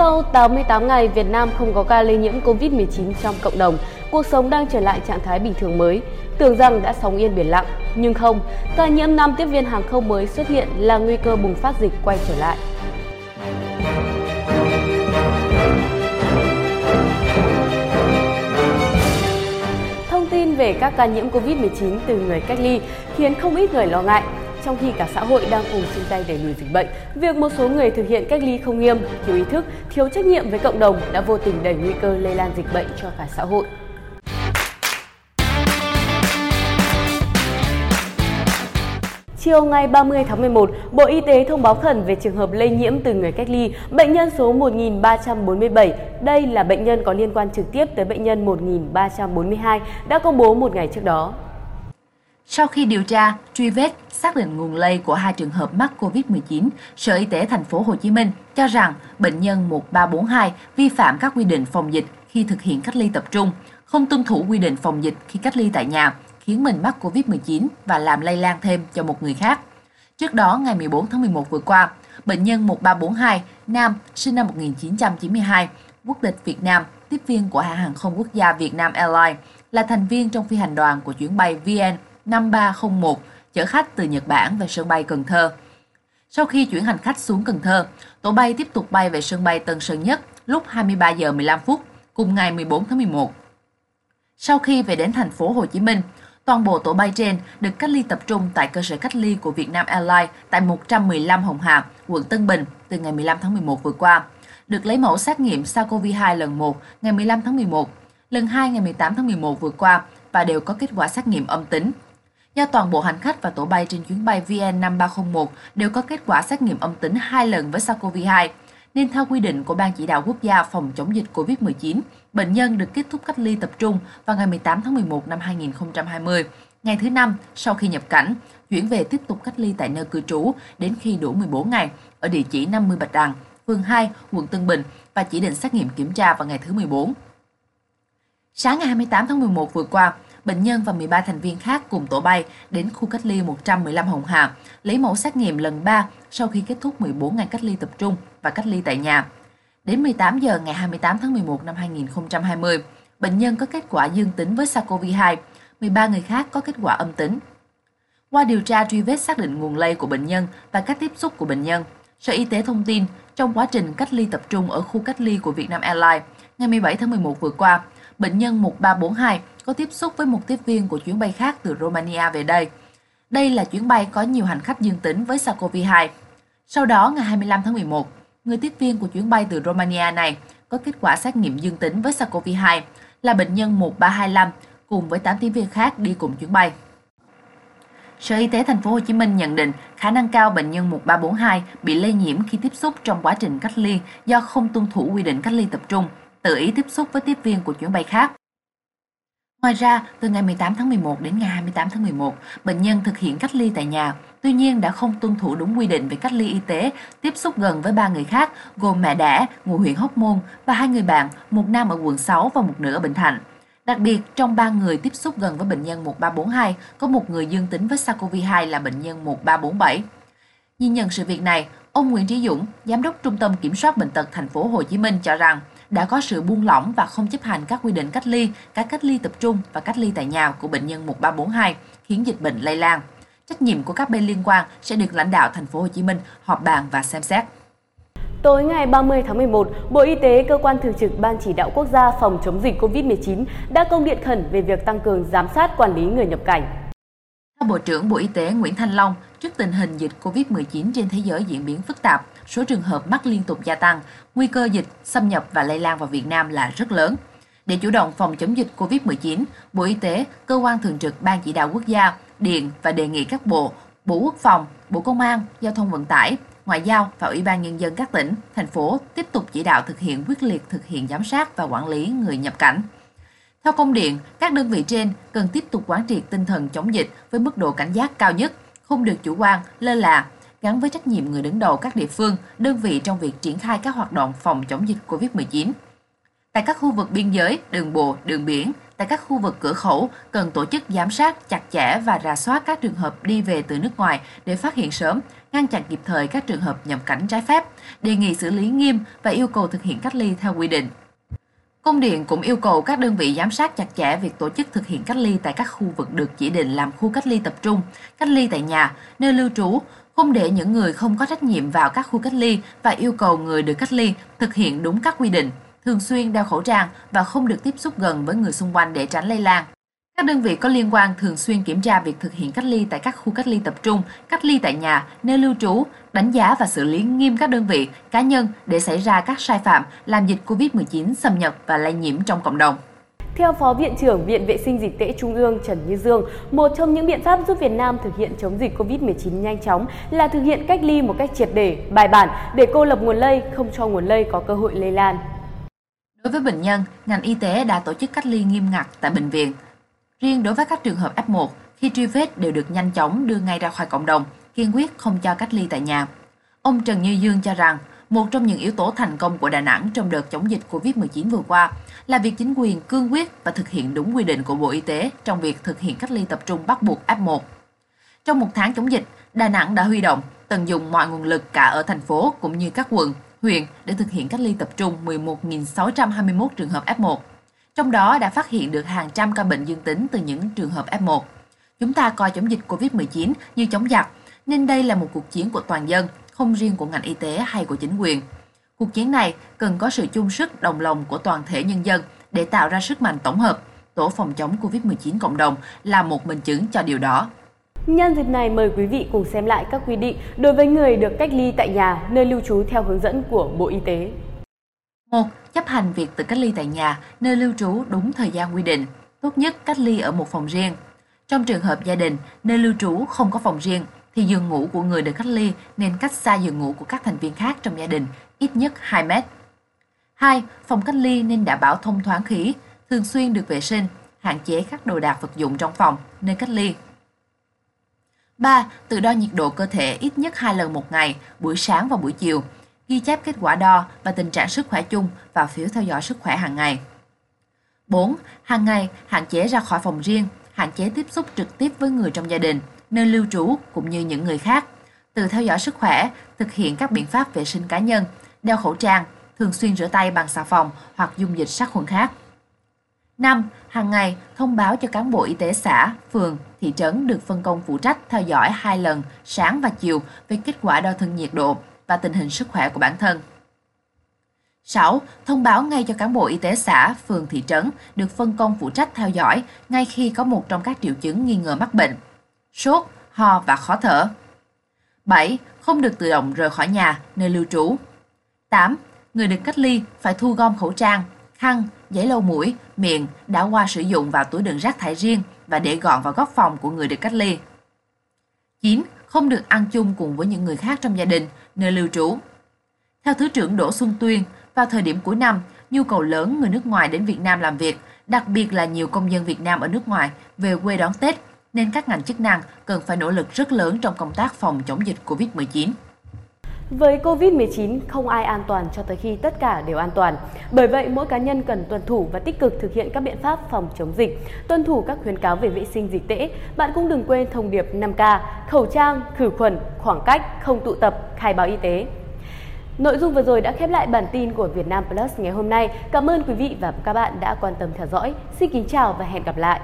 Sau 88 ngày, Việt Nam không có ca lây nhiễm COVID-19 trong cộng đồng, cuộc sống đang trở lại trạng thái bình thường mới. Tưởng rằng đã sóng yên biển lặng, nhưng không, ca nhiễm nam tiếp viên hàng không mới xuất hiện là nguy cơ bùng phát dịch quay trở lại. Thông tin về các ca nhiễm COVID-19 từ người cách ly khiến không ít người lo ngại. Trong khi cả xã hội đang cùng chung tay đẩy lùi dịch bệnh, việc một số người thực hiện cách ly không nghiêm, thiếu ý thức, thiếu trách nhiệm với cộng đồng đã vô tình đẩy nguy cơ lây lan dịch bệnh cho cả xã hội. Chiều ngày 30 tháng 11, Bộ Y tế thông báo khẩn về trường hợp lây nhiễm từ người cách ly, bệnh nhân số 1347. Đây là bệnh nhân có liên quan trực tiếp tới bệnh nhân 1342 đã công bố một ngày trước đó. Sau khi điều tra, truy vết, xác định nguồn lây của hai trường hợp mắc COVID-19, Sở Y tế thành phố Hồ Chí Minh cho rằng bệnh nhân 1342 vi phạm các quy định phòng dịch khi thực hiện cách ly tập trung, không tuân thủ quy định phòng dịch khi cách ly tại nhà, khiến mình mắc COVID-19 và làm lây lan thêm cho một người khác. Trước đó, ngày 14 tháng 11 vừa qua, bệnh nhân 1342, nam, sinh năm 1992, quốc tịch Việt Nam, tiếp viên của hãng hàng không quốc gia Việt Nam Airlines, là thành viên trong phi hành đoàn của chuyến bay VN 5301 chở khách từ Nhật Bản về sân bay Cần Thơ. Sau khi chuyển hành khách xuống Cần Thơ, tổ bay tiếp tục bay về sân bay Tân Sơn Nhất lúc 23 giờ 15 phút cùng ngày 14 tháng 11. Sau khi về đến thành phố Hồ Chí Minh, toàn bộ tổ bay trên được cách ly tập trung tại cơ sở cách ly của Vietnam Airlines tại 115 Hồng Hà, quận Tân Bình từ ngày 15 tháng 11 vừa qua. Được lấy mẫu xét nghiệm SARS-CoV-2 lần 1 ngày 15 tháng 11, lần 2 ngày 18 tháng 11 vừa qua và đều có kết quả xét nghiệm âm tính do toàn bộ hành khách và tổ bay trên chuyến bay VN5301 đều có kết quả xét nghiệm âm tính hai lần với SARS-CoV-2, nên theo quy định của Ban chỉ đạo quốc gia phòng chống dịch COVID-19, bệnh nhân được kết thúc cách ly tập trung vào ngày 18 tháng 11 năm 2020, ngày thứ năm sau khi nhập cảnh, chuyển về tiếp tục cách ly tại nơi cư trú đến khi đủ 14 ngày ở địa chỉ 50 Bạch Đằng, phường 2, quận Tân Bình và chỉ định xét nghiệm kiểm tra vào ngày thứ 14. Sáng ngày 28 tháng 11 vừa qua, bệnh nhân và 13 thành viên khác cùng tổ bay đến khu cách ly 115 Hồng Hà, lấy mẫu xét nghiệm lần 3 sau khi kết thúc 14 ngày cách ly tập trung và cách ly tại nhà. Đến 18 giờ ngày 28 tháng 11 năm 2020, bệnh nhân có kết quả dương tính với SARS-CoV-2, 13 người khác có kết quả âm tính. Qua điều tra truy vết xác định nguồn lây của bệnh nhân và các tiếp xúc của bệnh nhân, Sở Y tế thông tin trong quá trình cách ly tập trung ở khu cách ly của Vietnam Airlines ngày 17 tháng 11 vừa qua, bệnh nhân 1342 có tiếp xúc với một tiếp viên của chuyến bay khác từ Romania về đây. Đây là chuyến bay có nhiều hành khách dương tính với SARS-CoV-2. Sau đó, ngày 25 tháng 11, người tiếp viên của chuyến bay từ Romania này có kết quả xét nghiệm dương tính với SARS-CoV-2 là bệnh nhân 1325 cùng với 8 tiếp viên khác đi cùng chuyến bay. Sở Y tế thành phố Hồ Chí Minh nhận định khả năng cao bệnh nhân 1342 bị lây nhiễm khi tiếp xúc trong quá trình cách ly do không tuân thủ quy định cách ly tập trung, tự ý tiếp xúc với tiếp viên của chuyến bay khác. Ngoài ra, từ ngày 18 tháng 11 đến ngày 28 tháng 11, bệnh nhân thực hiện cách ly tại nhà, tuy nhiên đã không tuân thủ đúng quy định về cách ly y tế, tiếp xúc gần với ba người khác gồm mẹ đẻ, ngụ huyện Hóc Môn và hai người bạn, một nam ở quận 6 và một nữ ở Bình Thạnh. Đặc biệt, trong ba người tiếp xúc gần với bệnh nhân 1342, có một người dương tính với SARS-CoV-2 là bệnh nhân 1347. Nhìn nhận sự việc này, ông Nguyễn Trí Dũng, Giám đốc Trung tâm Kiểm soát Bệnh tật Thành phố Hồ Chí Minh cho rằng đã có sự buông lỏng và không chấp hành các quy định cách ly, các cách ly tập trung và cách ly tại nhà của bệnh nhân 1342, khiến dịch bệnh lây lan. Trách nhiệm của các bên liên quan sẽ được lãnh đạo thành phố Hồ Chí Minh họp bàn và xem xét. Tối ngày 30 tháng 11, Bộ Y tế, cơ quan thường trực Ban chỉ đạo quốc gia phòng chống dịch COVID-19 đã công điện khẩn về việc tăng cường giám sát quản lý người nhập cảnh. Theo Bộ trưởng Bộ Y tế Nguyễn Thanh Long, trước tình hình dịch COVID-19 trên thế giới diễn biến phức tạp, số trường hợp mắc liên tục gia tăng, nguy cơ dịch xâm nhập và lây lan vào Việt Nam là rất lớn. Để chủ động phòng chống dịch COVID-19, Bộ Y tế, cơ quan thường trực Ban chỉ đạo quốc gia, điện và đề nghị các bộ, Bộ Quốc phòng, Bộ Công an, Giao thông Vận tải, Ngoại giao và Ủy ban Nhân dân các tỉnh, thành phố tiếp tục chỉ đạo thực hiện quyết liệt thực hiện giám sát và quản lý người nhập cảnh. Theo công điện, các đơn vị trên cần tiếp tục quán triệt tinh thần chống dịch với mức độ cảnh giác cao nhất, không được chủ quan, lơ là, gắn với trách nhiệm người đứng đầu các địa phương, đơn vị trong việc triển khai các hoạt động phòng chống dịch COVID-19. Tại các khu vực biên giới, đường bộ, đường biển, tại các khu vực cửa khẩu cần tổ chức giám sát chặt chẽ và rà soát các trường hợp đi về từ nước ngoài để phát hiện sớm, ngăn chặn kịp thời các trường hợp nhập cảnh trái phép, đề nghị xử lý nghiêm và yêu cầu thực hiện cách ly theo quy định. Công điện cũng yêu cầu các đơn vị giám sát chặt chẽ việc tổ chức thực hiện cách ly tại các khu vực được chỉ định làm khu cách ly tập trung, cách ly tại nhà, nơi lưu trú, không để những người không có trách nhiệm vào các khu cách ly và yêu cầu người được cách ly thực hiện đúng các quy định, thường xuyên đeo khẩu trang và không được tiếp xúc gần với người xung quanh để tránh lây lan. Các đơn vị có liên quan thường xuyên kiểm tra việc thực hiện cách ly tại các khu cách ly tập trung, cách ly tại nhà, nơi lưu trú, đánh giá và xử lý nghiêm các đơn vị, cá nhân để xảy ra các sai phạm làm dịch COVID-19 xâm nhập và lây nhiễm trong cộng đồng. Theo Phó Viện trưởng Viện Vệ sinh Dịch tễ Trung ương Trần Như Dương, một trong những biện pháp giúp Việt Nam thực hiện chống dịch COVID-19 nhanh chóng là thực hiện cách ly một cách triệt để, bài bản để cô lập nguồn lây, không cho nguồn lây có cơ hội lây lan. Đối với bệnh nhân, ngành y tế đã tổ chức cách ly nghiêm ngặt tại bệnh viện. Riêng đối với các trường hợp F1, khi truy vết đều được nhanh chóng đưa ngay ra khỏi cộng đồng, kiên quyết không cho cách ly tại nhà. Ông Trần Như Dương cho rằng, một trong những yếu tố thành công của Đà Nẵng trong đợt chống dịch COVID-19 vừa qua là việc chính quyền cương quyết và thực hiện đúng quy định của Bộ Y tế trong việc thực hiện cách ly tập trung bắt buộc F1. Trong một tháng chống dịch, Đà Nẵng đã huy động, tận dụng mọi nguồn lực cả ở thành phố cũng như các quận, huyện để thực hiện cách ly tập trung 11.621 trường hợp F1. Trong đó đã phát hiện được hàng trăm ca bệnh dương tính từ những trường hợp F1. Chúng ta coi chống dịch COVID-19 như chống giặc, nên đây là một cuộc chiến của toàn dân, không riêng của ngành y tế hay của chính quyền. Cuộc chiến này cần có sự chung sức đồng lòng của toàn thể nhân dân để tạo ra sức mạnh tổng hợp. Tổ phòng chống COVID-19 cộng đồng là một minh chứng cho điều đó. Nhân dịp này mời quý vị cùng xem lại các quy định đối với người được cách ly tại nhà, nơi lưu trú theo hướng dẫn của Bộ Y tế. 1. Chấp hành việc tự cách ly tại nhà, nơi lưu trú đúng thời gian quy định. Tốt nhất cách ly ở một phòng riêng. Trong trường hợp gia đình, nơi lưu trú không có phòng riêng, thì giường ngủ của người được cách ly nên cách xa giường ngủ của các thành viên khác trong gia đình ít nhất 2 mét. 2. Phòng cách ly nên đảm bảo thông thoáng khí, thường xuyên được vệ sinh, hạn chế các đồ đạc vật dụng trong phòng, nơi cách ly. 3. Tự đo nhiệt độ cơ thể ít nhất 2 lần một ngày, buổi sáng và buổi chiều. Ghi chép kết quả đo và tình trạng sức khỏe chung vào phiếu theo dõi sức khỏe hàng ngày. 4. Hàng ngày hạn chế ra khỏi phòng riêng, hạn chế tiếp xúc trực tiếp với người trong gia đình, nơi lưu trú cũng như những người khác. Từ theo dõi sức khỏe, thực hiện các biện pháp vệ sinh cá nhân, đeo khẩu trang, thường xuyên rửa tay bằng xà phòng hoặc dung dịch sát khuẩn khác. 5. Hàng ngày thông báo cho cán bộ y tế xã, phường, thị trấn được phân công phụ trách theo dõi hai lần sáng và chiều về kết quả đo thân nhiệt độ và tình hình sức khỏe của bản thân. 6. Thông báo ngay cho cán bộ y tế xã, phường, thị trấn được phân công phụ trách theo dõi ngay khi có một trong các triệu chứng nghi ngờ mắc bệnh, sốt, ho và khó thở. 7. Không được tự động rời khỏi nhà, nơi lưu trú. 8. Người được cách ly phải thu gom khẩu trang, khăn, giấy lau mũi, miệng đã qua sử dụng vào túi đựng rác thải riêng và để gọn vào góc phòng của người được cách ly. 9. Không được ăn chung cùng với những người khác trong gia đình, nơi lưu trú. Theo Thứ trưởng Đỗ Xuân Tuyên, vào thời điểm cuối năm, nhu cầu lớn người nước ngoài đến Việt Nam làm việc, đặc biệt là nhiều công dân Việt Nam ở nước ngoài về quê đón Tết, nên các ngành chức năng cần phải nỗ lực rất lớn trong công tác phòng chống dịch COVID-19. Với Covid-19, không ai an toàn cho tới khi tất cả đều an toàn. Bởi vậy, mỗi cá nhân cần tuân thủ và tích cực thực hiện các biện pháp phòng chống dịch, tuân thủ các khuyến cáo về vệ sinh dịch tễ. Bạn cũng đừng quên thông điệp 5K, khẩu trang, khử khuẩn, khoảng cách, không tụ tập, khai báo y tế. Nội dung vừa rồi đã khép lại bản tin của Việt Nam Plus ngày hôm nay. Cảm ơn quý vị và các bạn đã quan tâm theo dõi. Xin kính chào và hẹn gặp lại.